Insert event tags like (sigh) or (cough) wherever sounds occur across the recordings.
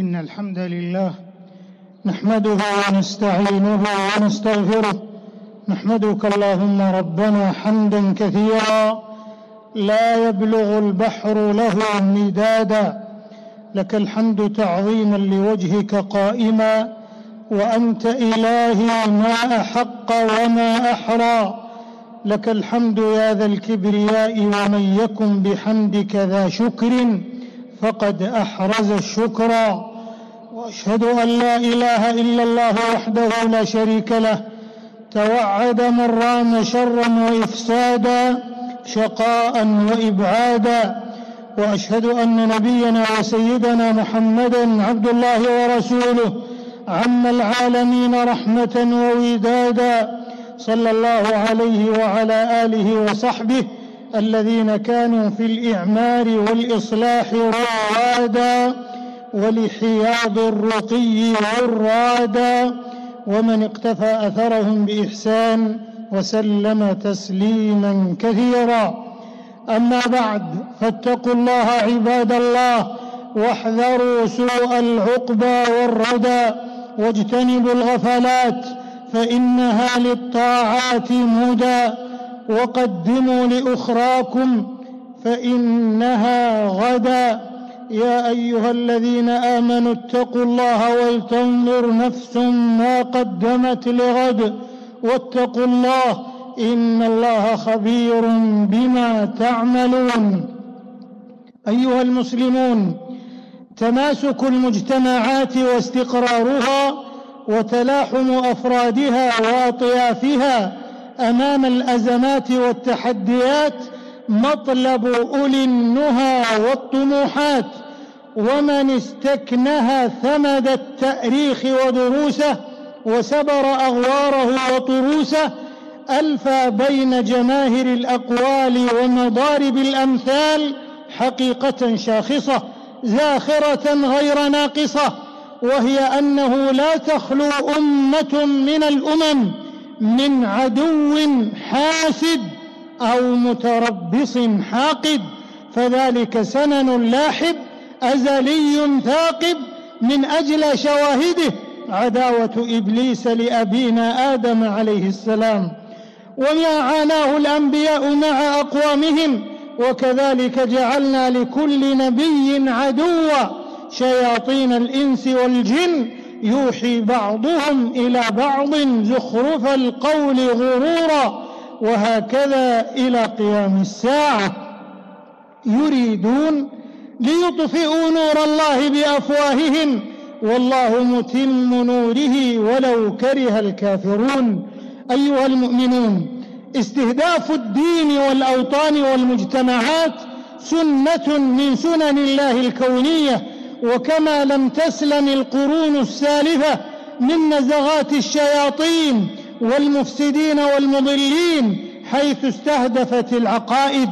إن الحمد لله نحمده ونستعينه ونستغفره. نحمدك اللهم ربنا حمدا كثيرا. لا يبلغ البحر له مدادا. لك الحمد تعظيما لوجهك قائما. وأنت إلهي ما أحق وما أحرى. لك الحمد يا ذا الكبرياء ومن يكن بحمدك ذا شكر. فقد أحرز الشكرا وأشهد أن لا إله إلا الله وحده لا شريك له. توعد من رام شرا وإفسادا شقاء وإبعادا. وأشهد أن نبينا وسيدنا محمدا عبد الله ورسوله عم العالمين رحمة وودادا. صلى الله عليه وعلى آله وصحبه الذين كانوا في الإعمار والإصلاح روادا ولحياض الرقي عرادا ومن اقتفى أثرهم بإحسان وسلم تسليما كثيرا. أما بعد فاتقوا الله عباد الله واحذروا سوء العقبى والردى واجتنبوا الغفلات فإنها للطاعات مدى وقدموا لأخراكم فإنها غدا. يا أيها الذين آمنوا اتقوا الله ولتنظر نفس ما قدمت لغد. واتقوا الله إن الله خبير بما تعملون. أيها المسلمون تماسك المجتمعات واستقرارها وتلاحم أفرادها وأطيافها أمام الأزمات والتحديات مطلب أولي النهى والطموحات ومن استكنها ثمد التأريخ ودروسه وسبر أغواره وطروسه ألفى بين جماهر الأقوال ومضارب الأمثال حقيقة شاخصة زاخرة غير ناقصة وهي أنه لا تخلو أمة من الأمم. من عدو حاسد أو متربص حاقد فذلك سنن لاحب أزلي ثاقب من أجل شواهده عداوة إبليس لأبينا آدم عليه السلام. وما عاناه الأنبياء مع أقوامهم وكذلك جعلنا لكل نبي عدوا شياطين الإنس والجن يوحي بعضهم إلى بعض زخرف القول غرورا وهكذا إلى قيام الساعة. يريدون ليطفئوا نور الله بأفواههم والله متم نوره ولو كره الكافرون. أيها المؤمنون استهداف الدين والأوطان والمجتمعات سنة من سنن الله الكونية وكما لم تسلم القرون السالفة من نزغات الشياطين والمفسدين والمضلين حيث استهدفت العقائد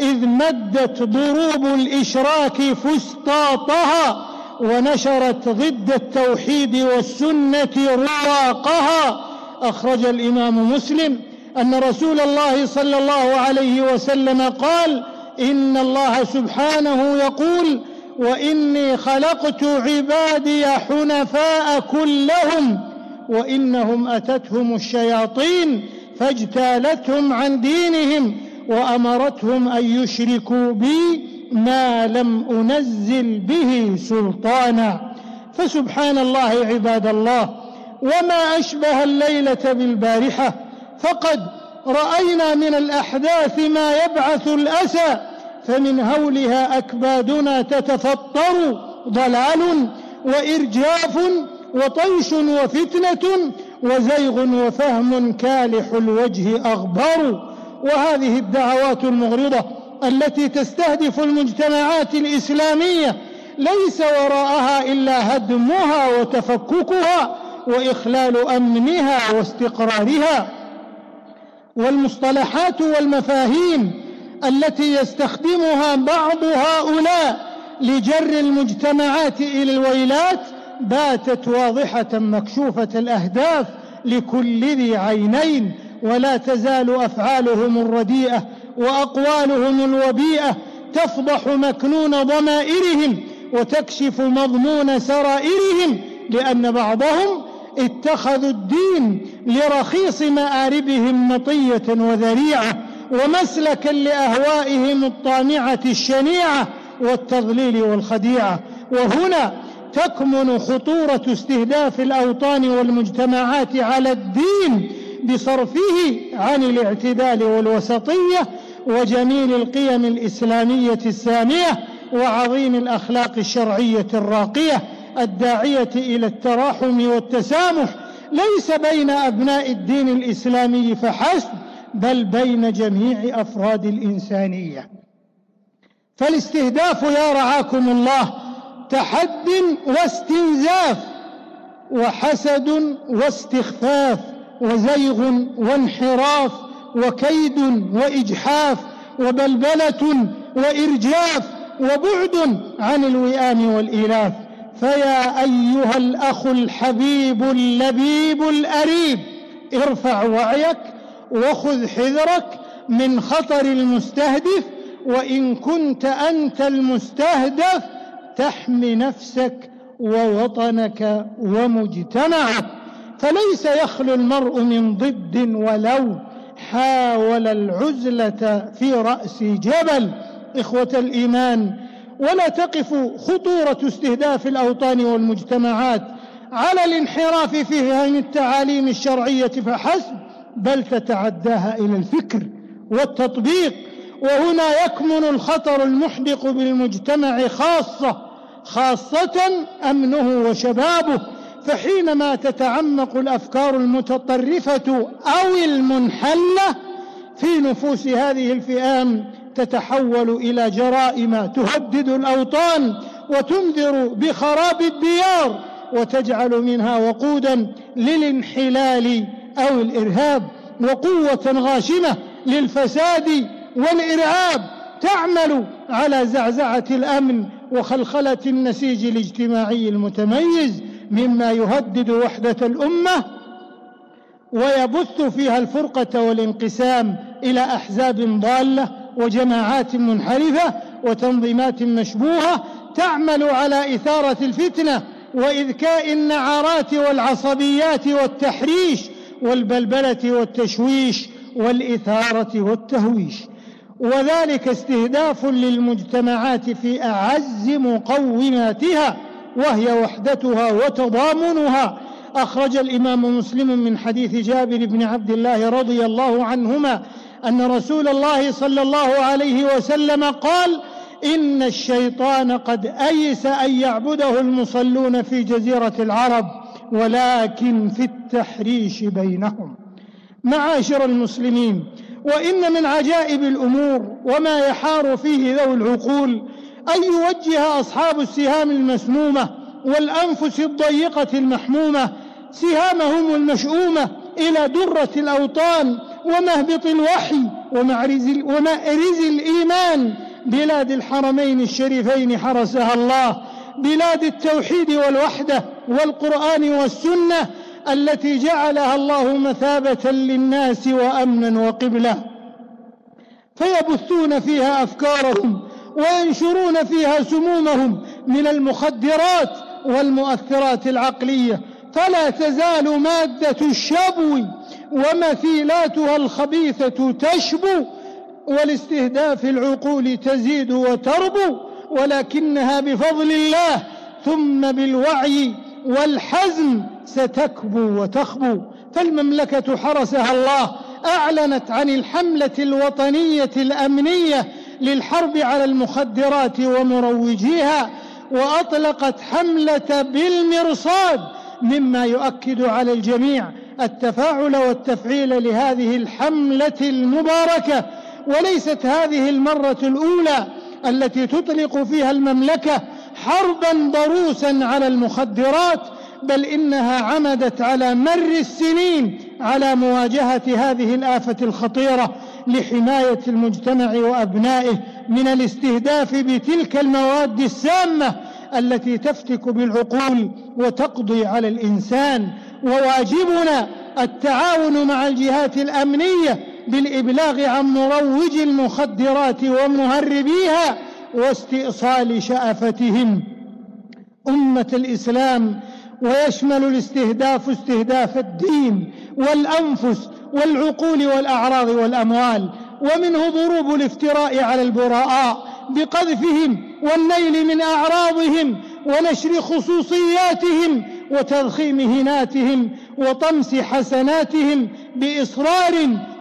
إذ مدت ضروب الإشراك فسطاطها ونشرت ضد التوحيد والسنة رواقها. أخرج الإمام مسلم أن رسول الله صلى الله عليه وسلم قال إن الله سبحانه يقول وإني خلقت عبادي حنفاء كلهم وإنهم أتتهم الشياطين فاجتالتهم عن دينهم وأمرتهم أن يشركوا بي ما لم أنزل به سلطانا. فسبحان الله عباد الله وما أشبه الليلة بالبارحة فقد رأينا من الأحداث ما يبعث الأسى فمن هولها أكبادنا تتفطر ضلال وإرجاف وطيش وفتنة وزيغ وفهم كالح الوجه أغبر وهذه الدعوات المغرضة التي تستهدف المجتمعات الإسلامية ليس وراءها إلا هدمها وتفككها وإخلال أمنها واستقرارها والمصطلحات والمفاهيم التي يستخدمها بعض هؤلاء لجر المجتمعات إلى الويلات باتت واضحة مكشوفة الأهداف لكل ذي عينين ولا تزال أفعالهم الرديئة وأقوالهم الوبيئة تفضح مكنون ضمائرهم وتكشف مضمون سرائرهم لأن بعضهم اتخذوا الدين لرخيص مآربهم مطية وذريعة. ومسلكا لأهوائهم الطامعة الشنيعة والتضليل والخديعة. وهنا تكمن خطورة استهداف الأوطان والمجتمعات على الدين بصرفه عن الاعتدال والوسطية وجميل القيم الإسلامية السامية وعظيم الأخلاق الشرعية الراقية الداعية إلى التراحم والتسامح. ليس بين أبناء الدين الإسلامي فحسب بل بين جميع أفراد الإنسانية. فالاستهداف يا رعاكم الله تحد واستنزاف وحسد واستخفاف وزيغ وانحراف وكيد وإجحاف وبلبلة وإرجاف وبعد عن الوئام والإيلاف فيا أيها الأخ الحبيب اللبيب الأريب ارفع وعيك وخذ حذرك من خطر المستهدف وإن كنت أنت المستهدف تحمي نفسك ووطنك ومجتمعك. فليس يخلو المرء من ضد ولو حاول العزلة في رأس جبل. إخوة الإيمان ولا تقف خطورة استهداف الأوطان والمجتمعات. على الانحراف في فهم التعاليم الشرعية فحسب بل تتعداها إلى الفكر والتطبيق وهنا يكمن الخطر المحدق بالمجتمع خاصة خاصة أمنه وشبابه فحينما تتعمق الأفكار المتطرفة أو المنحلة في نفوس هذه الفئام تتحول إلى جرائم تهدد الأوطان وتنذر بخراب الديار وتجعل منها وقودا للانحلال أو الإرهاب وقوة غاشمة للفساد والإرهاب تعمل على زعزعة الأمن وخلخلة النسيج الاجتماعي المتميز مما يهدد وحدة الأمة ويبث فيها الفرقة والانقسام إلى أحزاب ضالة وجماعات منحرفة وتنظيمات مشبوهة تعمل على إثارة الفتنة وإذكاء النعارات والعصبيات والتحريش والبلبلة والتشويش والإثارة والتهويش. وذلك استهداف للمجتمعات في أعز مقوماتها وهي وحدتها وتضامنها. أخرج الإمام مسلم من حديث جابر بن عبد الله رضي الله عنهما أن رسول الله صلى الله عليه وسلم قال إن الشيطان قد أيس أن يعبده المصلون في جزيرة العرب. ولكن في التحريش بينهم. معاشر المسلمين وإن من عجائب الأمور وما يحار فيه ذوي العقول أن يوجه أصحاب السهام المسمومة والأنفس الضيقة المحمومة سهامهم المشؤومة إلى درة الأوطان ومهبط الوحي ومأرز الإيمان. بلاد الحرمين الشريفين حرسها الله بلاد التوحيد والوحدة والقرآن والسنة التي جعلها الله مثابة للناس وأمنا وقبلة. فيبثون فيها أفكارهم وينشرون فيها سمومهم من المخدرات والمؤثرات العقلية. فلا تزال مادة الشبو ومثيلاتها الخبيثة تشبو ولاستهداف العقول تزيد وتربو ولكنها بفضل الله ثم بالوعي والحزم ستكبو وتخبو فالمملكة حرسها الله أعلنت عن الحملة الوطنية الأمنية للحرب على المخدرات ومروجيها وأطلقت حملة بالمرصاد مما يؤكد على الجميع التفاعل والتفعيل لهذه الحملة المباركة. وليست هذه المرة الأولى التي تطلق فيها المملكة حربا ضروسا على المخدرات بل إنها عمدت على مر السنين على مواجهة هذه الآفة الخطيرة لحماية المجتمع وأبنائه من الاستهداف بتلك المواد السامة التي تفتك بالعقول وتقضي على الإنسان. وواجبنا التعاون مع الجهات الأمنية بالإبلاغ عن مروج المخدرات ومهربيها واستئصال شأفتهم أمة الإسلام ويشمل الاستهداف استهداف الدين والأنفس والعقول والأعراض والأموال ومنه ضروب الافتراء على البراء بقذفهم والنيل من أعراضهم ونشر خصوصياتهم وتضخيم هناتهم وطمس حسناتهم بإصرار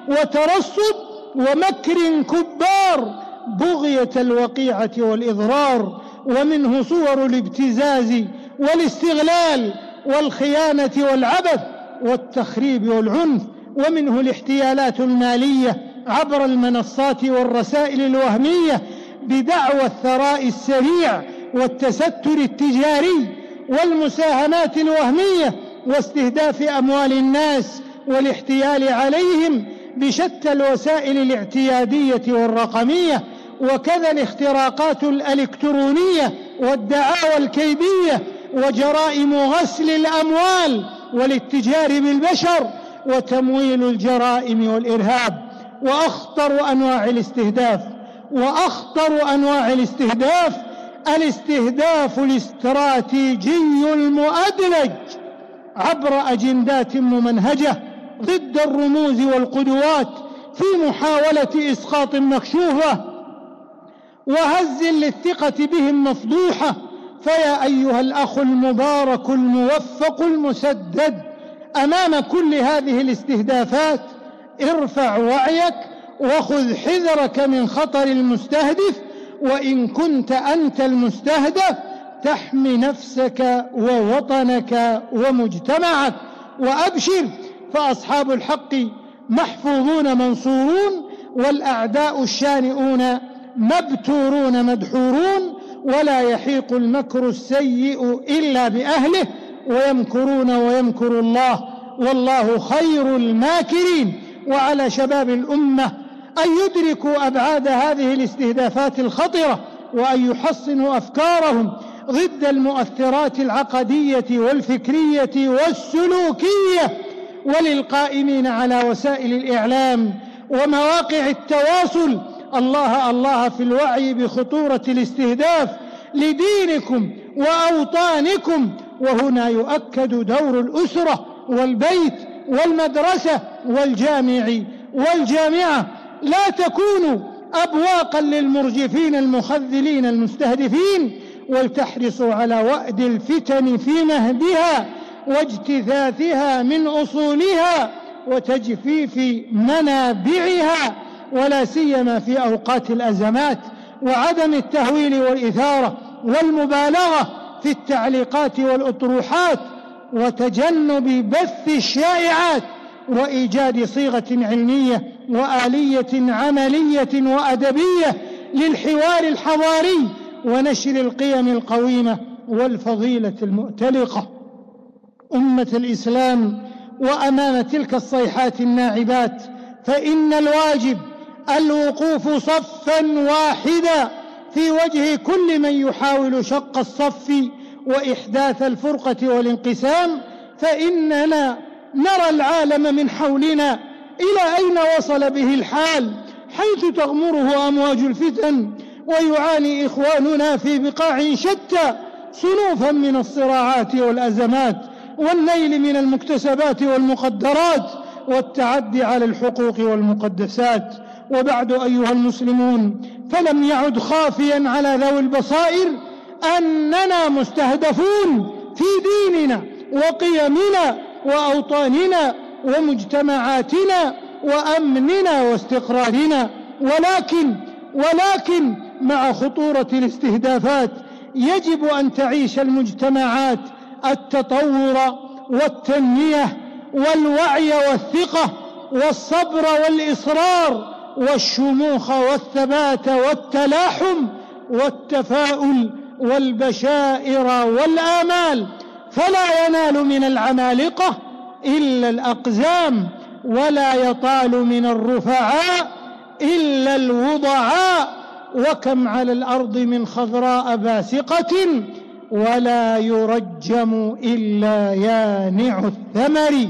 وترصد ومكر كبار بغية الوقيعة والإضرار ومنه صور الابتزاز والاستغلال والخيانة والعبث والتخريب والعنف ومنه الاحتيالات المالية عبر المنصات والرسائل الوهمية بدعوى الثراء السريع والتستر التجاري والمساهمات الوهمية واستهداف أموال الناس والاحتيال عليهم بشتى الوسائل الاعتيادية والرقمية وكذا الاختراقات الإلكترونية والدعاوى الكيدية وجرائم غسل الأموال والاتجار بالبشر وتمويل الجرائم والإرهاب وأخطر أنواع الاستهداف وأخطر أنواع الاستهداف الاستهداف الاستراتيجي المؤدلج عبر أجندات ممنهجة ضد الرموز والقدوات في محاولة إسقاط مكشوفة وهز للثقة بهم مفضوحة. فيا أيها الأخ المبارك الموفق المسدد أمام كل هذه الاستهدافات ارفع وعيك وخذ حذرك من خطر المستهدف وإن كنت أنت المستهدف تحمي نفسك ووطنك ومجتمعك. وأبشر فأصحاب الحق محفوظون منصورون والأعداء الشانئون مبتورون مدحورون ولا يحيق المكر السيء إلا بأهله ويمكرون ويمكر الله والله خير الماكرين وعلى شباب الأمة أن يدركوا أبعاد هذه الاستهدافات الخطرة وأن يحصنوا أفكارهم ضد المؤثرات العقدية والفكرية والسلوكية وللقائمين على وسائل الإعلام ومواقع التواصل. الله الله في الوعي بخطورة الاستهداف لدينكم وأوطانكم. وهنا يؤكد دور الأسرة والبيت والمدرسة والجامع والجامعة. لا تكونوا أبواقا للمرجفين المخذلين المستهدفين. ولتحرصوا على وأد الفتن في مهدها واجتثاثها من أصولها وتجفيف منابعها ولا سيما في أوقات الأزمات وعدم التهويل والإثارة والمبالغة في التعليقات والأطروحات وتجنب بث الشائعات وإيجاد صيغة علمية وآلية عملية وأدبية للحوار الحضاري ونشر القيم القويمة والفضيلة المؤتلقة. أمة الإسلام وأمام تلك الصيحات الناعبات فإن الواجب الوقوف صفا واحدا في وجه كل من يحاول شق الصف وإحداث الفرقة والانقسام فإننا نرى العالم من حولنا إلى أين وصل به الحال حيث تغمره أمواج الفتن ويعاني إخواننا في بقاع شتى صنوفا من الصراعات والأزمات. والنيل من المكتسبات والمقدرات والتعدي على الحقوق والمقدسات. وبعد أيها المسلمون فلم يعد خافيا على ذوي البصائر أننا مستهدفون في ديننا وقيمنا وأوطاننا ومجتمعاتنا وأمننا واستقرارنا. ولكن ولكن مع خطورة الاستهدافات يجب أن تعيش المجتمعات التطور والتنمية والوعي والثقة والصبر والإصرار والشموخ والثبات والتلاحم والتفاؤل والبشائر والآمال فلا ينال من العمالقة إلا الأقزام ولا يطال من الرفعاء إلا الوضعاء وكم على الأرض من خضراء باسقة ولا يرجم إلا يانع الثمر.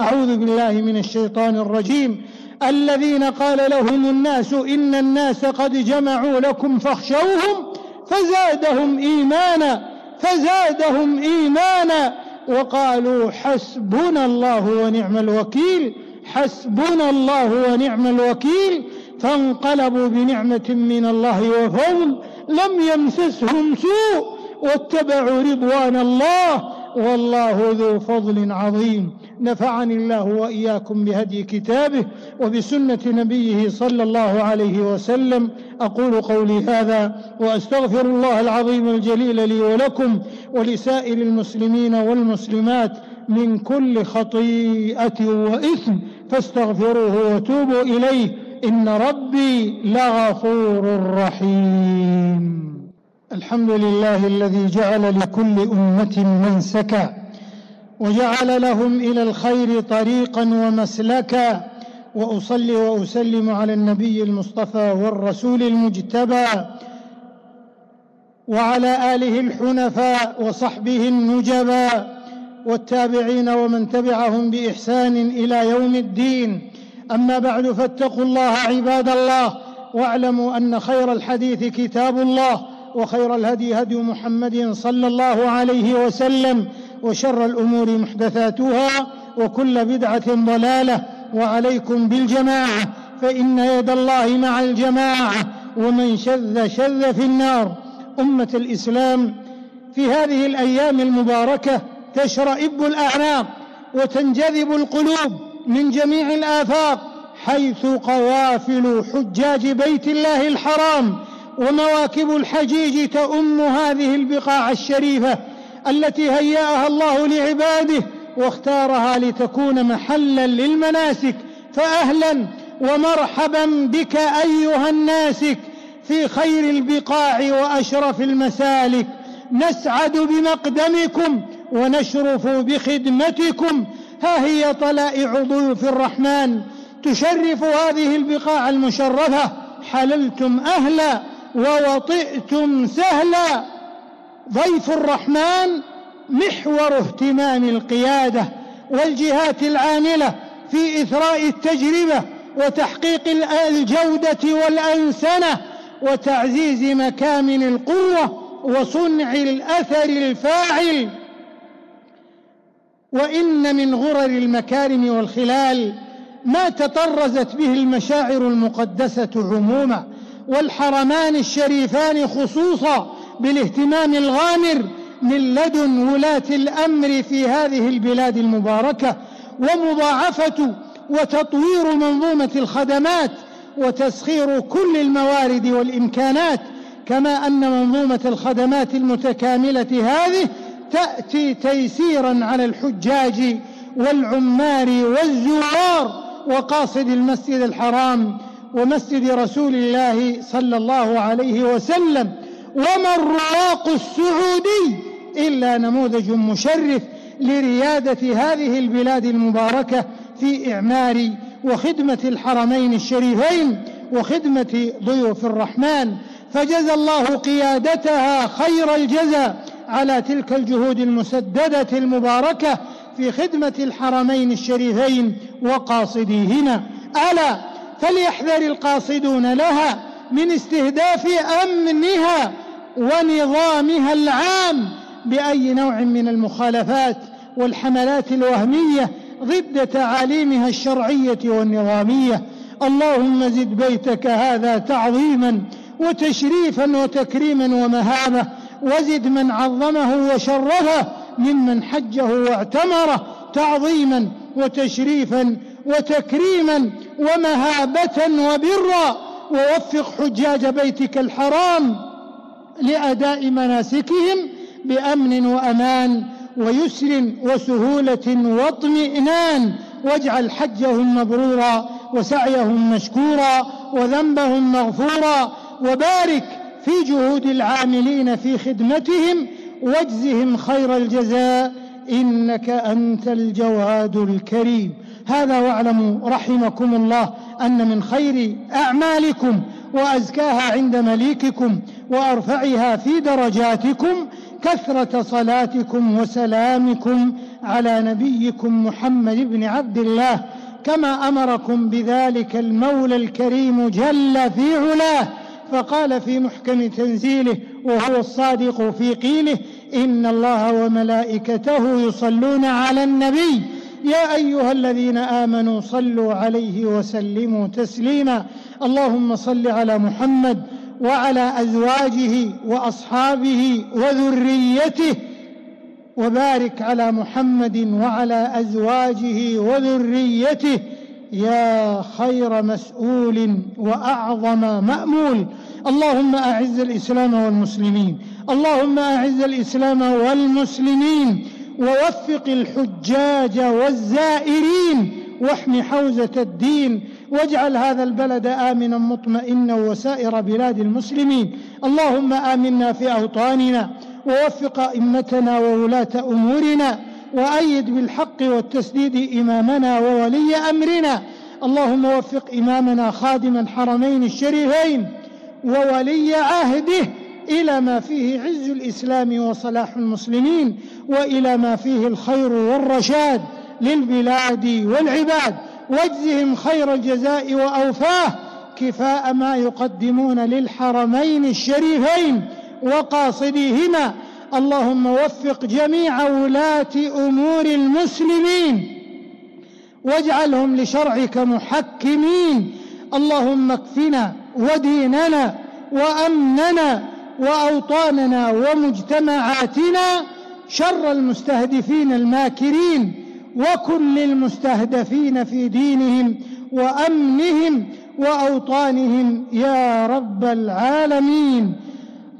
أعوذ بالله من الشيطان الرجيم. الذين قال لهم الناس إن الناس قد جمعوا لكم فاخشوهم فزادهم إيمانا فزادهم إيمانا. وقالوا حسبنا الله ونعم الوكيل حسبنا الله ونعم الوكيل. فانقلبوا بنعمة من الله وفضل لم يمسسهم سوء. واتبعوا رضوان الله والله ذو فضل عظيم. نفعني الله وإياكم بهدي كتابه وبسنة نبيه صلى الله عليه وسلم. أقول قولي هذا وأستغفر الله العظيم الجليل لي ولكم ولسائر المسلمين والمسلمات من كل خطيئة وإثم فاستغفروه وتوبوا إليه. إن ربي لغفور رحيم. الحمد لله الذي جعل لكل أمة منسكا وجعل لهم إلى الخير طريقا ومسلكا وأصلي وأسلم على النبي المصطفى والرسول المجتبى وعلى آله الحنفاء وصحبه النجبى والتابعين ومن تبعهم بإحسان إلى يوم الدين. أما بعد فاتقوا الله عباد الله واعلموا أن خير الحديث كتاب الله وخير الهدي هدي محمد صلى الله عليه وسلم وشر الأمور محدثاتها وكل بدعة ضلالة وعليكم بالجماعة فإن يد الله مع الجماعة ومن شذ شذ في النار. أمة الإسلام في هذه الأيام المباركة تشرئب الاعناق وتنجذب القلوب من جميع الآفاق حيث قوافل حجاج بيت الله الحرام ومواكب الحجيج تؤم هذه البقاع الشريفة التي هيأها الله لعباده واختارها لتكون محلا للمناسك فاهلا ومرحبا بك أيها الناسك في خير البقاع وأشرف المسالك. نسعد بمقدمكم ونشرف بخدمتكم. ها هي طلائع ضيوف الرحمن. تشرف هذه البقاع المشرفة. حللتم أهلا. ووطئتم سهلا. ضيف الرحمن محور اهتمام القيادة والجهات العاملة في إثراء التجربة وتحقيق الجوده والأنسنة وتعزيز مكامن القوة وصنع الأثر الفاعل. وإن من غرر المكارم والخلال ما تطرزت به المشاعر المقدسة عموما. والحرمان الشريفان خصوصا بالاهتمام الغامر من لدن ولاة الأمر في هذه البلاد المباركة ومضاعفة وتطوير منظومة الخدمات وتسخير كل الموارد والإمكانات كما أن منظومة الخدمات المتكاملة هذه تأتي تيسيرا على الحجاج والعمار والزوار وقاصد المسجد الحرام ومسجد رسول الله صلى الله عليه وسلم وما الرواق السعودي إلا نموذج مشرف لريادة هذه البلاد المباركة في إعمار وخدمة الحرمين الشريفين وخدمة ضيوف الرحمن. فجزى الله قيادتها خير الجزاء على تلك الجهود المسددة المباركة في خدمة الحرمين الشريفين وقاصديهما ألا فليحذر القاصدون لها من استهداف أمنها ونظامها العام بأي نوع من المخالفات والحملات الوهمية ضد تعاليمها الشرعية والنظامية. اللهم زد بيتك هذا تعظيما وتشريفا وتكريما ومهابة وزد من عظمه وشرفه ممن حجه واعتمره تعظيما وتشريفا وتكريما ومهابة وبرا ووفق حجاج بيتك الحرام لأداء مناسكهم بأمن وأمان ويسر وسهولة واطمئنان. واجعل حجهم مبرورا وسعيهم مشكورا وذنبهم مغفورا. وبارك في جهود العاملين في خدمتهم واجزهم خير الجزاء. إنك أنت الجواد الكريم. هذا واعلموا رحمكم الله أن من خير أعمالكم وأزكاها عند مليككم وأرفعها في درجاتكم كثرة صلاتكم وسلامكم على نبيكم محمد بن عبد الله كما أمركم بذلك المولى الكريم جل في علاه فقال في محكم تنزيله وهو الصادق في قيله إن الله وملائكته يصلون على النبي يا أيها الذين آمنوا صلوا عليه وسلموا تسليما. اللهم صل على محمد وعلى أزواجه وأصحابه وذريته وبارك على محمد وعلى أزواجه وذريته. يا خير مسؤول وأعظم مأمول. اللهم أعز الإسلام والمسلمين. اللهم أعز الإسلام والمسلمين. ووفق الحجاج والزائرين واحم حوزة الدين واجعل هذا البلد آمنا مطمئنا وسائر بلاد المسلمين. اللهم آمنا في أوطاننا ووفق أئمتنا وولاة أمورنا وأيد بالحق والتسديد إمامنا وولي أمرنا. اللهم وفق إمامنا خادم الحرمين الشريفين وولي عهده إلى ما فيه عز الإسلام وصلاح المسلمين. وإلى ما فيه الخير والرشاد للبلاد والعباد واجزهم خير الجزاء وأوفاه كفاء ما يقدمون للحرمين الشريفين وقاصديهما. اللهم وفق جميع ولاة أمور المسلمين واجعلهم لشرعك محكمين. اللهم اكفنا وديننا وأمننا وأوطاننا ومجتمعاتنا شر المستهدفين الماكرين وكل المستهدفين في دينهم وأمنهم وأوطانهم يا رب العالمين.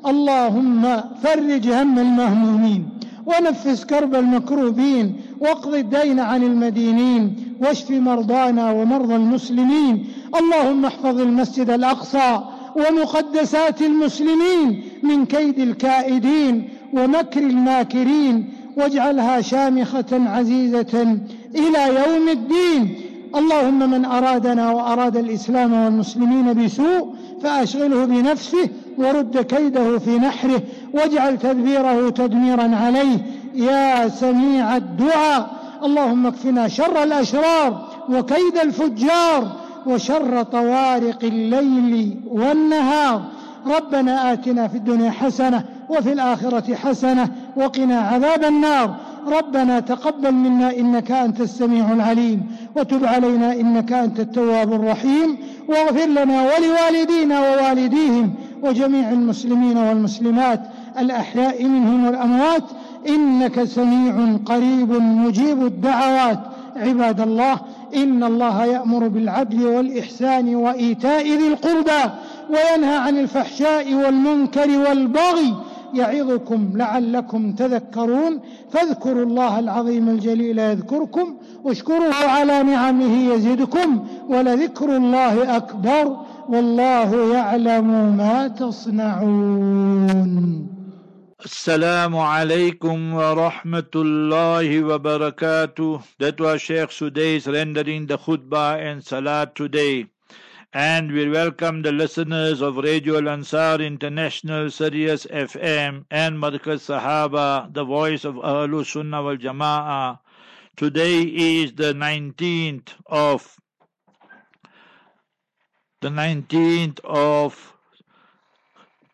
اللهم فرج هم المهمومين ونفس كرب المكروبين واقض الدين عن المدينين واشف مرضانا ومرضى المسلمين. اللهم احفظ المسجد الأقصى ومقدسات المسلمين من كيد الكائدين ومكر الماكرين واجعلها شامخة عزيزة إلى يوم الدين. اللهم من أرادنا وأراد الإسلام والمسلمين بسوء فأشغله بنفسه ورد كيده في نحره واجعل تدبيره تدميرا عليه. يا سميع الدعاء اللهم اكفنا شر الأشرار وكيد الفجار وشر طوارق الليل والنهار. ربنا آتنا في الدنيا حسنة وفي الآخرة حسنة وقنا عذاب النار. ربنا تقبل منا إنك أنت السميع العليم وتب علينا إنك أنت التواب الرحيم واغفر لنا ولوالدينا ووالديهم وجميع المسلمين والمسلمات الأحياء منهم والأموات. إنك سميع قريب مجيب الدعوات. عباد الله إن الله يأمر بالعدل والإحسان وإيتاء ذي القربى وينهى عن الفحشاء والمنكر والبغي يعظكم لعلكم تذكرون. فاذكروا الله العظيم الجليل يذكركم واشكروه على نعمه يزدكم ولذكر الله أكبر والله يعلم ما تصنعون. السلام عليكم ورحمة الله وبركاته. That was Sheikh Sudais rendering the khutbah and salat today. And we welcome the listeners of Radio Al Ansar International, Sirius FM, and Markaz Sahaba, the voice of Ahlul Sunnah wal Jama'ah. Today is the 19th of the 19th of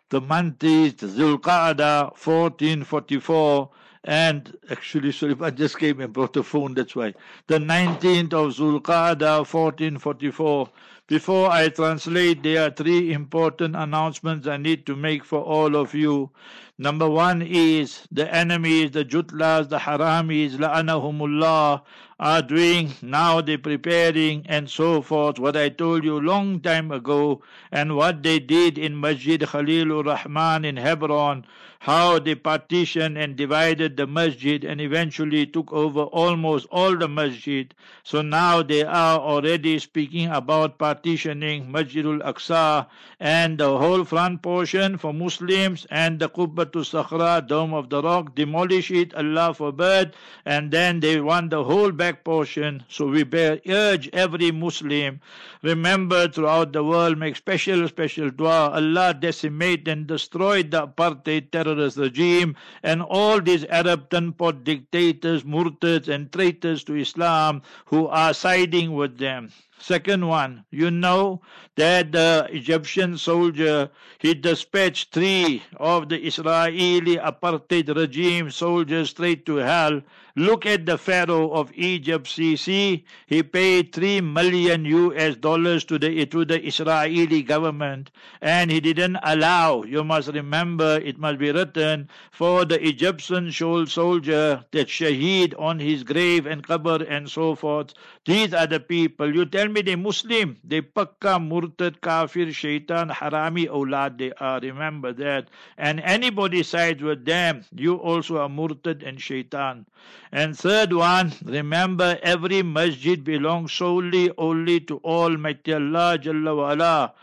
the month is Zulqa'dah 1444 and actually sorry (laughs) I just came and brought the phone that's why. The 19th of Zulqa'dah 1444 before I translate, there are three important announcements I need to make for all of you. Number one is the enemies, the jutlas, the haramis, la'anahumullah, are doing now they're preparing and so forth what I told you long time ago and what they did in Masjid Khalilur Rahman in Hebron how they partitioned and divided the masjid and eventually took over almost all the masjid. So now they are already speaking about partitioning Masjidul Aqsa and the whole front portion for Muslims and the Qubbatul Sakhra, Dome of the Rock, demolish it, Allah forbid, and then they want the whole back portion. So we bear, urge every Muslim, remember throughout the world, make special, special dua, Allah decimate and destroy the apartheid terror terrorist regime and all these Arab tunpot dictators, murtads and traitors to Islam who are siding with them. Second one, you know that the Egyptian soldier, he dispatched three of the Israeli apartheid regime soldiers straight to hell. Look at the Pharaoh of Egypt, CC. He paid three million US dollars to the, to the Israeli government and he didn't allow, you must remember, it must be written, for the Egyptian soldier that shaheed on his grave and qabr and so forth. These are the people. You tell me they Muslim, they pakka murtad, kafir, shaitan, harami, awlad they are. Remember that. And anybody sides with them, you also are murtad and shaitan. And third one, remember every masjid belongs solely only to Almighty Allah Jalla wa ala.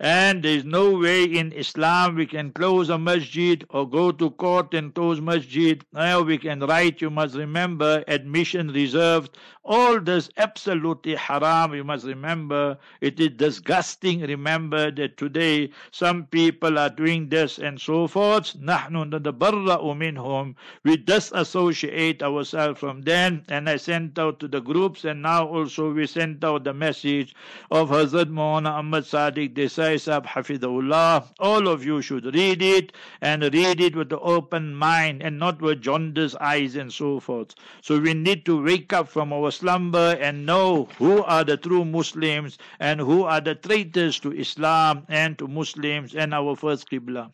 And there is no way in Islam we can close a masjid or go to court and close masjid. Now we can write, you must remember, admission reserved. All this absolutely haram, you must remember. It is disgusting. Remember that today some people are doing this and so forth. نحن نتبرأ منهم. We disassociate ourselves from them. And I sent out to the groups and now also we sent out the message of Hazrat Maulana Ahmad Sadiq Desai Sahib Hafidullah. All of you should read it and read it with the open mind and not with jaundiced eyes and so forth. So we need to wake up from our slumber and know who are the true Muslims and who are the traitors to Islam and to Muslims and our first Qibla.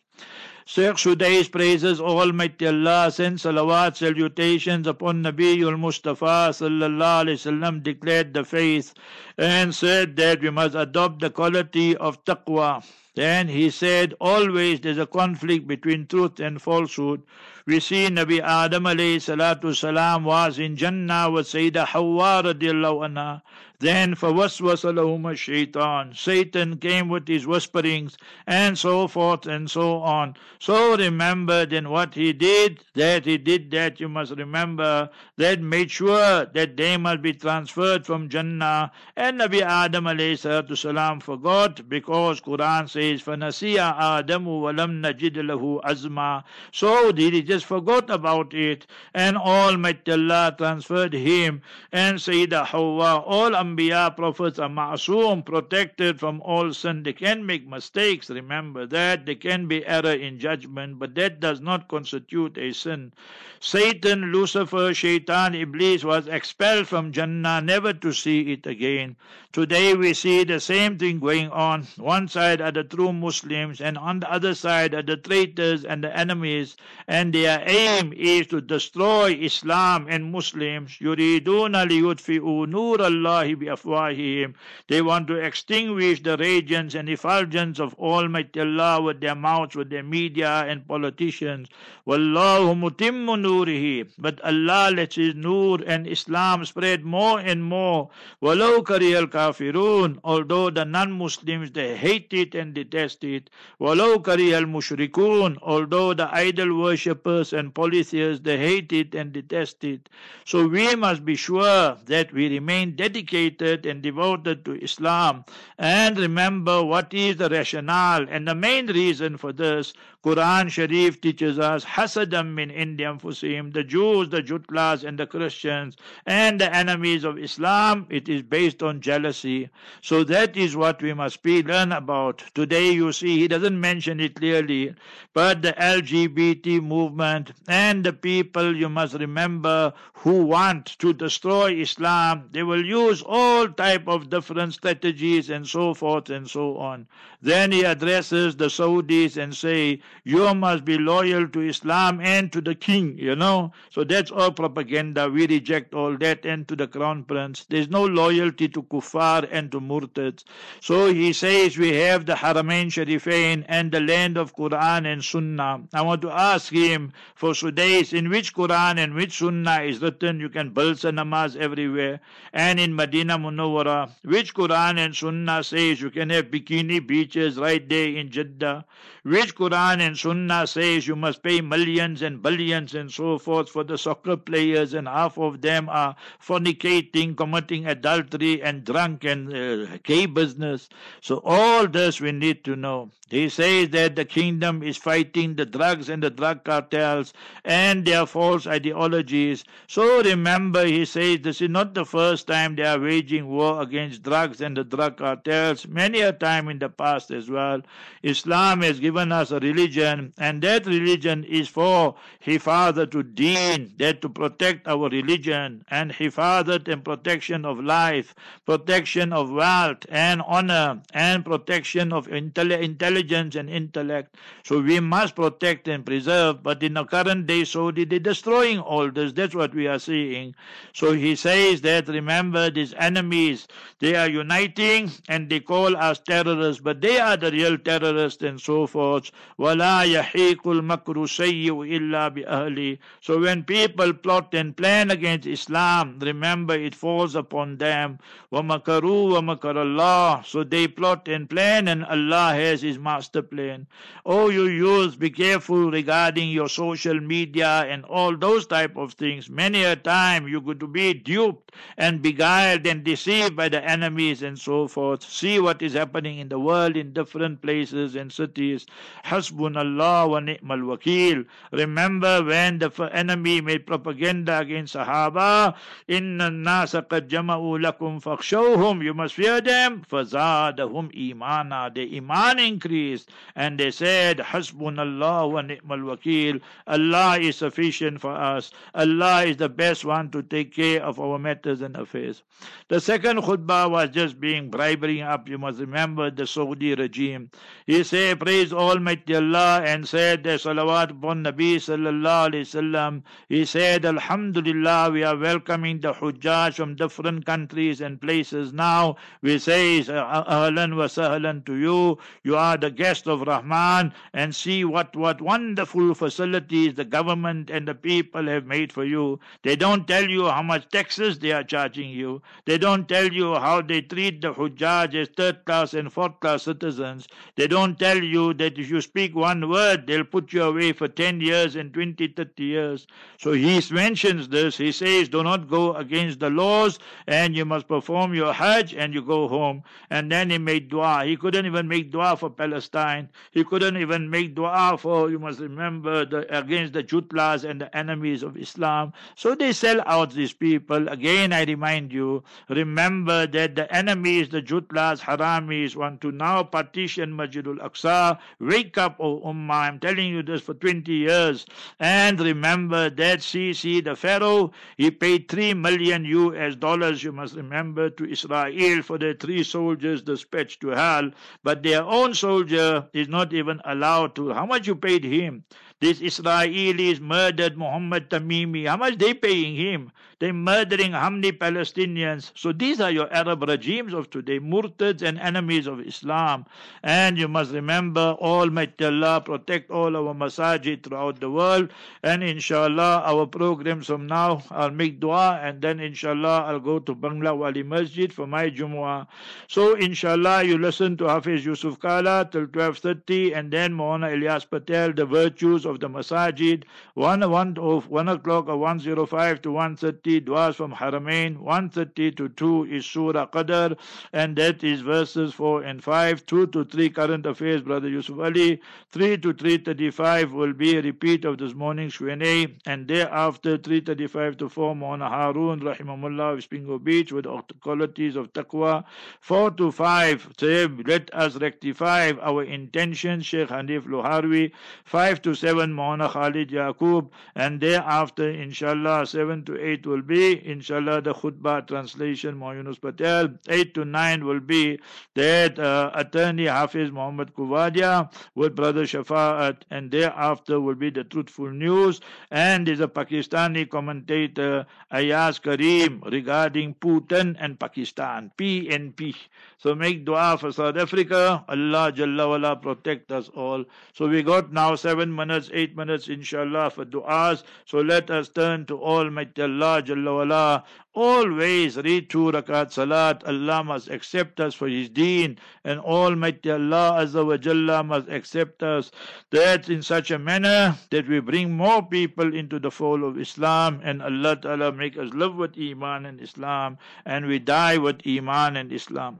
Sheikh Shudais praises Almighty Allah, sends salawat, salutations upon Nabiul Mustafa sallallahu alayhi wasallam, declared the faith and said that we must adopt the quality of taqwa. Then he said, always there's a conflict between truth and falsehood. We see Nabi Adam alayhi salatu salam was in Jannah with Sayyidah Hawa radiallahu anha. Then فَوَسْوَسَ لَهُمَ الشَّيْطَانِ Satan came with his whisperings and so forth and so on. So remember then what he did, that he did that you must remember, that made sure that they must be transferred from Jannah. And Nabi Adam alayhi salatu salam forgot because Quran says, فَنَسِيَ آدَمُ وَلَمْ نَجِدْ لَهُ azma. So did he just forgot about it and Almighty Allah transferred him and Sayyidah Hawa, all Anbiya, prophets are ma'soom, protected from all sin. They can make mistakes, remember that. There can be error in judgment, but that does not constitute a sin. Satan, Lucifer, Shaitan, Iblis was expelled from Jannah, never to see it again. Today we see the same thing going on. One side are the true Muslims, and on the other side are the traitors and the enemies, and their aim is to destroy Islam and Muslims. يريدون ليطفئوا نور الله بأفواههم. They want to extinguish the radiance and effulgence of Almighty Allah with their mouths, with their media and politicians. Wallahu mutimmu nurihi. But Allah lets His nur and Islam spread more and more. Walau karihal kafirun. Although the non-Muslims, they hate it and detest it. Walau karihal mushrikun. Although the idol worshippers and polytheists, they hate it and detest it. So we must be sure that we remain dedicated and devoted to Islam and remember what is the rationale and the main reason for this. Quran Sharif teaches us hasadam min Indian fusim, the Jews, the Jutlas, and the Christians, and the enemies of Islam. It is based on jealousy. So that is what we must be learn about. Today you see he doesn't mention it clearly, but the LGBT movement and the people you must remember who want to destroy Islam, they will use all type of different strategies and so forth and so on. Then he addresses the Saudis and say, you must be loyal to Islam and to the king, you know. So that's all propaganda. We reject all that and to the crown prince. There's no loyalty to kuffar and to murtads. So he says we have the Haramain Sharifain and the land of Quran and Sunnah. I want to ask him, for Sudais, in which Quran and which Sunnah is written you can build a namaz everywhere, and in Medina Munawwara, which Quran and Sunnah says you can have bikini beaches right there in Jeddah, which Quran and Sunnah says you must pay millions and billions and so forth for the soccer players, and half of them are fornicating, committing adultery, and drunk and uh, gay business. So all this we need to know. He says that the kingdom is fighting the drugs and the drug cartels and their false ideologies. So remember, he says this is not the first time they are waging war against drugs and the drug cartels. Many a time in the past as well. Islam has given us a religion, and that religion is for hifazat to deen, that to protect our religion, and hifazat and protection of life, protection of wealth and honor, and protection of intelligence intelligence and intellect. So we must protect and preserve. But in the current day, Saudi, they're destroying all this. That's what we are seeing. So he says that remember these enemies, they are uniting and they call us terrorists, but they are the real terrorists and so forth. وَلَا يَحِيقُ الْمَكْرُ سَيِّئُ إِلَّا بِأَهْلِ So when people plot and plan against Islam, remember it falls upon them. وَمَكَرُوا وَمَكَرَ اللَّهِ So they plot and plan and Allah has His master plan. Oh, you use, be careful regarding your social media and all those type of things. Many a time you could be duped and beguiled and deceived by the enemies and so forth. See what is happening in the world in different places and cities. Hasbunallah wa ni'mal wakil. Remember when the enemy made propaganda against Sahaba, Inna nasa qad jama'u lakum fakhshawhum. You must fear them. Fazadahum imana. The iman increased increased. And they said, Hasbunallah wa ni'mal wakil. Allah is sufficient for us. Allah is the best one to take care of our matters and affairs. The second khutbah was just being bribery up. You must remember the Saudi regime. He said, Praise Almighty Allah and said, the Salawat upon Nabi sallallahu alayhi wasallam. He said, Alhamdulillah, we are welcoming the Hujjaj from different countries and places. Now we say, Ahlan wa sahlan to you. You are the guest of Rahman and see what, what wonderful facilities the government and the people have made for you. They don't tell you how much taxes they are charging you. They don't tell you how they treat the Hujjaj as third class and fourth class citizens. They don't tell you that if you speak one word, they'll put you away for 10 years and 20, 30 years. So he mentions this. He says, do not go against the laws and you must perform your Hajj and you go home. And then he made dua. He couldn't even make dua for Palestine. He couldn't even make dua for, you must remember, the, against the Jutlas and the enemies of Islam. So they sell out these people. Again, I remind you, remember that the enemies, the Jutlas, Haramis, want to now partition Masjidul Aqsa. Wake up, O Ummah. I'm telling you this for 20 years. And remember that Sisi, the Pharaoh, he paid 3 million US dollars, you must remember, to Israel for their three soldiers dispatched to hell. But their own soldier is not even allowed to. How much you paid him? These Israelis murdered Muhammad Tamimi. How much they paying him? They're murdering how many Palestinians? So these are your Arab regimes of today, murtads and enemies of Islam. And you must remember, Almighty Allah protect all our masajid throughout the world. And inshallah, our programs from now, I'll make dua and then inshallah, I'll go to Bangla Wali Masjid for my Jumu'ah. So inshallah, you listen to Hafiz Yusuf Kala till 12.30 and then Mohana Ilyas Patel, the virtues of the masajid, 1, 1, of 1 o'clock or 105 to 130 duas from Haramain, 130 to 2 is Surah Qadr, and that is verses 4 and 5, 2 to 3 current affairs, Brother Yusuf Ali, 3 to 335 will be a repeat of this morning's Q&A, and thereafter 335 to 4 Mona Harun, Rahimahullah of Spingo Beach with qualities of taqwa, 4 to 5 say, let us rectify our intentions, Sheikh Hanif Luharwi, 5 to 7 Mona Khalid Yaqub, and thereafter inshallah 7 to 8 will be, inshallah, the khutbah translation, Yunus Patel. 8 to 9 will be that uh, attorney Hafiz Muhammad Kuvadia with Brother Shafa'at, and thereafter will be the truthful news. And is a Pakistani commentator, Ayaz Kareem, regarding Putin and Pakistan, PNP. So make dua for South Africa. Allah Jalla protect us all. So we got now seven minutes, eight minutes, inshallah, for du'as. So let us turn to Almighty Allah Jalla wala. Always read two rakat salat. Allah must accept us for His deen. And Almighty Allah Azza wa Jalla must accept us. That in such a manner that we bring more people into the fold of Islam. And Allah Ta'ala make us live with Iman and Islam. And we die with Iman and Islam.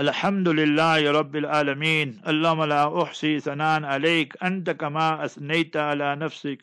الحمد لله رب العالمين اللهم لا أحصي ثناء عليك أنت كما أثنيت على نفسك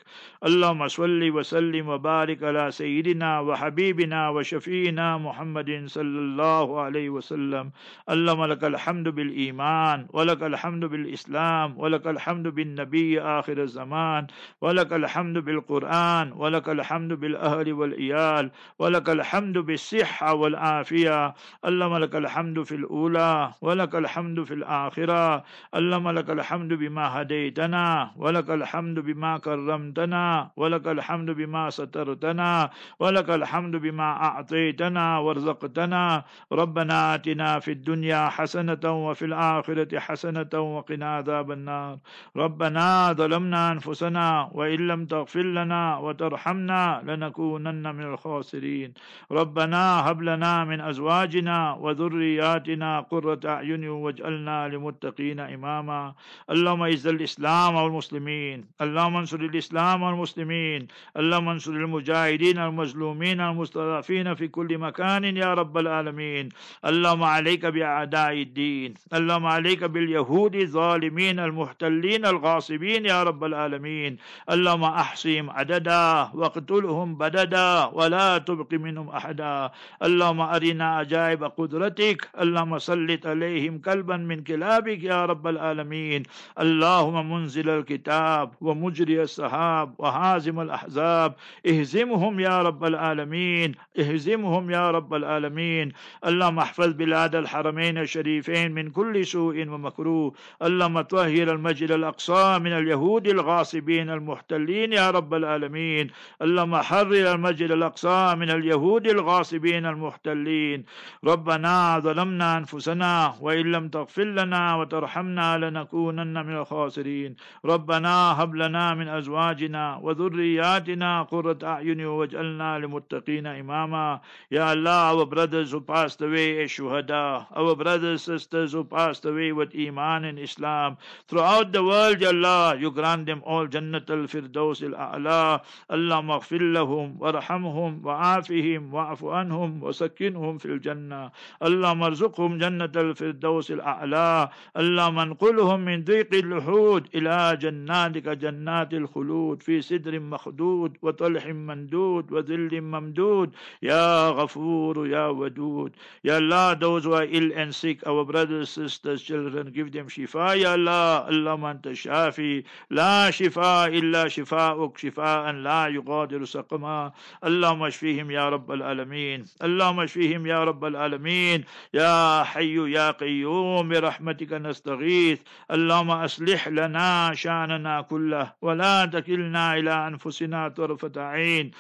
اللهم صل وسلم وبارك على سيدنا وحبيبنا وشفينا محمد صلى الله عليه وسلم اللهم لك الحمد بالإيمان ولك الحمد بالإسلام ولك الحمد بالنبي آخر الزمان ولك الحمد بالقرآن ولك الحمد بالأهل والإيال ولك الحمد بالصحة والعافية اللهم لك الحمد في الأولى ولك الحمد في الآخرة. اللهم لك الحمد بما هديتنا ولك الحمد بما كرمتنا ولك الحمد بما سترتنا ولك الحمد بما أعطيتنا وارزقتنا. ربنا آتنا في الدنيا حسنة وفي الآخرة حسنة وقنا عذاب النار. ربنا ظلمنا أنفسنا وإن لم تغفر لنا وترحمنا لنكونن من الخاسرين. ربنا هب لنا من أزواجنا وذرياتنا قرة أعين واجعلنا لمتقين إماما. اللهم أعز الإسلام والمسلمين. اللهم انصر الإسلام والمسلمين. اللهم انصر المجاهدين المظلومين المستضعفين في كل مكان يا رب العالمين. اللهم عليك بأعداء الدين. اللهم عليك باليهود الظالمين المحتلين الغاصبين يا رب العالمين. اللهم أحصهم عددا واقتلهم بددا ولا تبق منهم أحدا. اللهم أرنا عجائب قدرتك. اللهم سلط عليهم كلبا من كلابك يا رب العالمين. اللهم منزل الكتاب ومجري السحاب وهازم الأحزاب. اهزمهم يا رب العالمين. اهزمهم يا رب العالمين. اللهم احفظ بلاد الحرمين الشريفين من كل سوء ومكروه. اللهم طهر المسجد الأقصى من اليهود الغاصبين المحتلين يا رب العالمين. اللهم حرر المسجد الأقصى من اليهود الغاصبين المحتلين. ربنا ظلمنا أنفسنا وإن لم تغفر لنا وترحمنا لنكونن من الخاسرين ربنا هب لنا من أزواجنا وذرياتنا قرة أعين واجعلنا لمتقين إماما Ya Allah, our brothers who passed away as shuhada, our brothers sisters who passed away with Iman and Islam, throughout the world, Ya Allah, you grant them all Jannat al-Firdaus al-A'la. Allah maghfir lahum, warhamhum, wa'afihim, wa'afu anhum, وسكنهم في الجنة اللهم ارزقهم جنة الفردوس الأعلى اللهم انقلهم من ضيق اللحود إلى جناتك جنات الخلود في سدر مخدود وطلح مندود وذل ممدود. يا غفور يا ودود يا الله those who are ill and sick our brothers sisters children give them shifa. يا الله اللهم أنت الشافي لا شفاء إلا شفاءك شفاء لا يغادر سقما. اللهم اشفيهم يا رب العالمين. اللهم اشفيهم يا رب العالمين. يا حي يا قيوم برحمتك نستغيث. اللهم أصلح لنا شأننا كله ولا تكلنا إلى أنفسنا طرفة عين.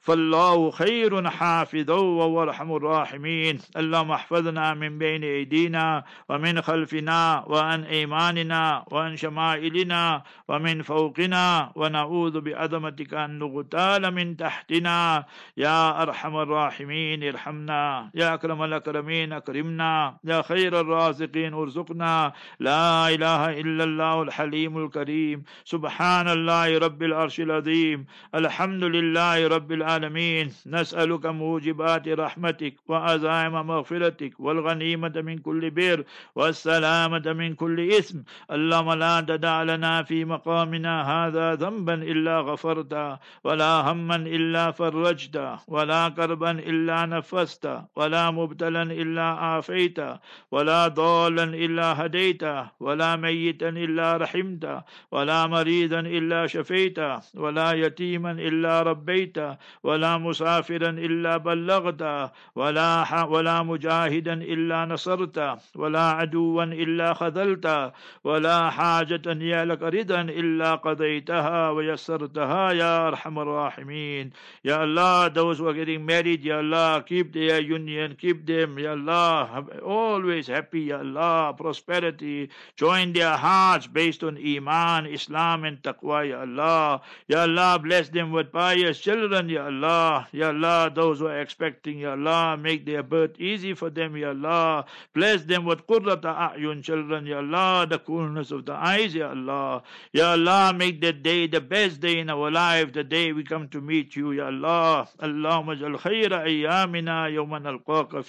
فالله خير حافظا وهو الراحمين. اللهم احفظنا من بين أيدينا ومن خلفنا وعن أيماننا وعن شمائلنا ومن فوقنا ونعوذ بعظمتك أن نغتال من تحتنا. يا أرحم الراحمين ارحمنا. يا أكرم الأكرمين أكرمنا. يا خير الرازقين ارزقنا. لا إله إلا الله الحليم الكريم. سبحان الله رب العرش العظيم. الحمد لله رب العالمين. نسألك موجبات رحمتك وعزائم مغفرتك والغنيمة من كل بر والسلامة من كل إثم. اللهم لا تدع لنا في مقامنا هذا ذنبا إلا غفرته ولا هما إلا فرجته ولا كربا إلا نفسته ولا مبتلا إلا عافيته ولا ضالا إلا هديته ولا ميتا إلا رحمته ولا مريضا إلا شفيته ولا يتيما إلا ربيته ولا مسافرا إلا بلغته ولا ولا مجاهدا إلا نصرته ولا عدوا إلا خذلته ولا حاجة يا لك رضا إلا قضيتها ويسرتها يا أرحم الراحمين. يا الله those who are getting married يا الله keep their union keep them يا الله always happy, Allah, prosperity. Join their hearts based on Iman, Islam, and Taqwa, Ya Allah. Ya Allah, bless them with pious children, Ya Allah. Ya Allah, those who are expecting, Ya Allah, make their birth easy for them, Ya Allah. Bless them with qurrata a'yun, children, Ya Allah, the coolness of the eyes, Ya Allah. Ya Allah, make that day the best day in our life, the day we come to meet you, Ya Allah. Allahumma jal khayra ayyamina yawman alqaqa.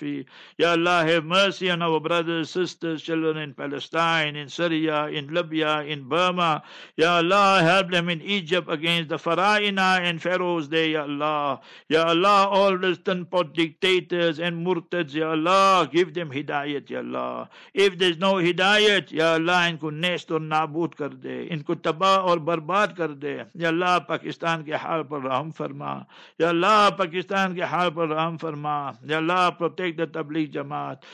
Ya Allah, have mercy on our brothers sisters children in Palestine in Syria in Libya in Burma Ya Allah help them in Egypt against the Faraina and Pharaohs there Ya Allah Ya Allah all the pot dictators and murtads Ya Allah give them hidayat Ya Allah if there's no hidayat Ya Allah इनको नेस्त और नाबूद कर दे इनको तबाह और बर्बाद कर दे या अल्लाह पाकिस्तान के हाल पर रहम फरमा या अल्लाह पाकिस्तान के हाल पर रहम फरमा या अल्लाह protect the Tabligh Jamaat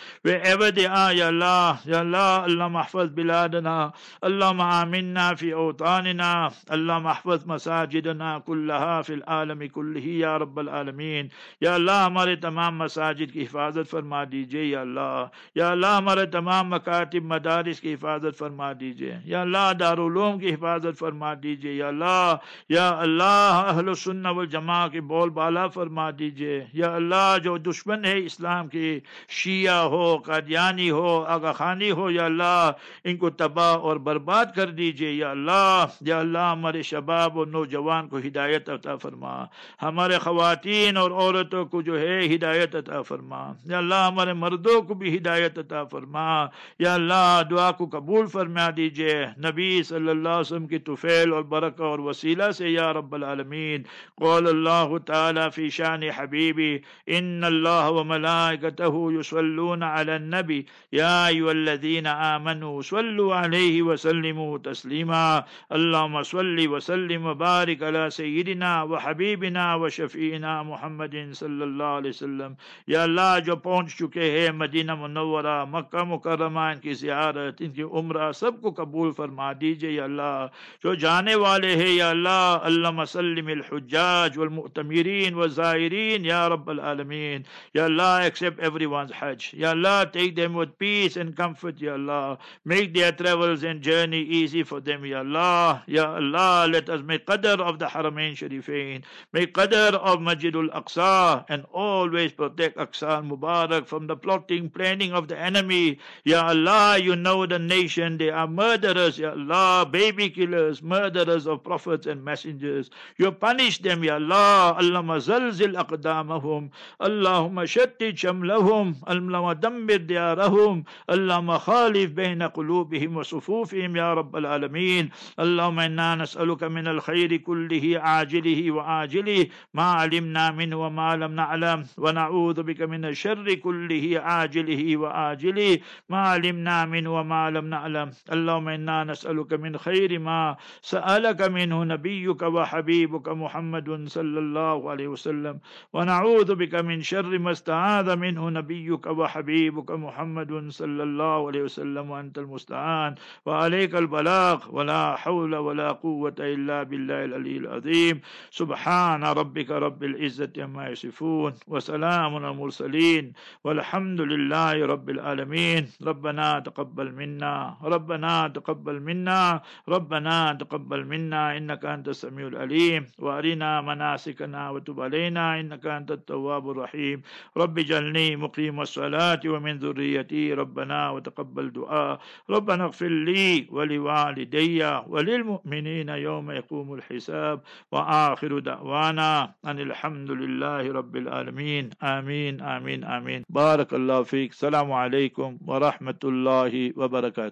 wherever they are, Ya Allah, Ya Allah, Allah mahfaz biladana, Allah ma'aminna fi awtanina, Allah mahfaz masajidana kullaha fil alami kullihi, Ya رب العالمین یا اللہ ہمارے تمام مساجد کی حفاظت فرما دیجیے یا اللہ یا اللہ ہمارے تمام مکاتب مدارس کی حفاظت فرما دیجیے. یا اللہ دارالعلوم کی حفاظت فرما دیجیے یا اللہ یا اللہ اہل سنہ والجماعہ کی بول بالا فرما دیجیے. یا اللہ جو دشمن ہے اسلام کی شیعہ ہو قادیانی ہو آگا خانی ہو، یا اللہ، ان کو تباہ اور برباد کر دیجیے، یا اللہ یا اللہ، ہمارے شباب اور نوجوان کو ہدایت عطا فرما۔ ہمارے خواتین اور عورتوں کو جو ہے ہدایت عطا فرما۔ یا اللہ، ہمارے مردوں کو بھی ہدایت عطا فرما۔ یا اللہ، دعا کو قبول فرما دیجیے۔ نبی صلی اللہ علیہ وسلم کی طفیل اور برکہ اور وسیلہ سے، یا رب العالمین۔ قال الله تعالى في شأن حبيبه، إن الله وملائكته يصلون على النبي. يا أيها الذين آمنوا صلوا عليه وسلموا تسليما. اللهم صل وسلم وبارك على سيدنا وحبيبنا وشفيعنا محمد صلى الله عليه وسلم. یا اللہ، جو پہنچ چکے ہیں مدینہ منورہ، مکہ مکرمہ، ان کی زیارت، ان کی عمرہ، سب کو قبول فرما دیجیے یا اللہ. جو جانے والے ہیں، یا اللہ اللهم سلم الحجاج والمعتمرين والزائرين، يا رب العالمين. یا اللہ accept everyone's حج. یا اللہ take them with peace and comfort یا اللہ. Make their travels and journey easy for them ya allah. Ya allah let us make qadr of the haramain sharifain make qadr of masjidul aqsa and always protect aqsa mubarak from the plotting planning of the enemy. Ya allah you know the nation. They are murderers ya allah. Baby killers murderers of prophets and messengers. You punish them ya allah. Allah zalzil aqdamahum. Allahumma shattid shamlahum allahumma dammir ديارهم. اللهم خالف بين قلوبهم وصفوفهم يا رب العالمين. اللهم إنا نسألك من الخير كله عاجله وآجله ما علمنا منه وما لم نعلم. ونعوذ بك من الشر كله عاجله وآجله ما علمنا منه وما لم نعلم. اللهم إنا نسألك من خير ما سألك منه نبيك وحبيبك محمد صلى الله عليه وسلم. ونعوذ بك من شر ما استعاذ منه نبيك وحبيبك محمد صلى الله عليه وسلم وأنت المستعان. وعليك البلاغ ولا حول ولا قوة إلا بالله العلي العظيم. سبحان ربك رب العزة عما يصفون وسلام على المرسلين والحمد لله رب العالمين. ربنا تقبل منا ربنا تقبل منا ربنا تقبل منا إنك أنت السميع العليم. وأرنا مناسكنا وتب علينا إنك أنت التواب الرحيم. رب اجعلني مقيم الصلاة ومن ذريتي ربنا وتقبل دعاء. ربنا اغفر لي ولوالدي وللمؤمنين يوم يقوم الحساب. وآخر دعوانا أن الحمد لله رب العالمين. آمين آمين آمين. بارك الله فيك. السلام عليكم ورحمة الله وبركاته.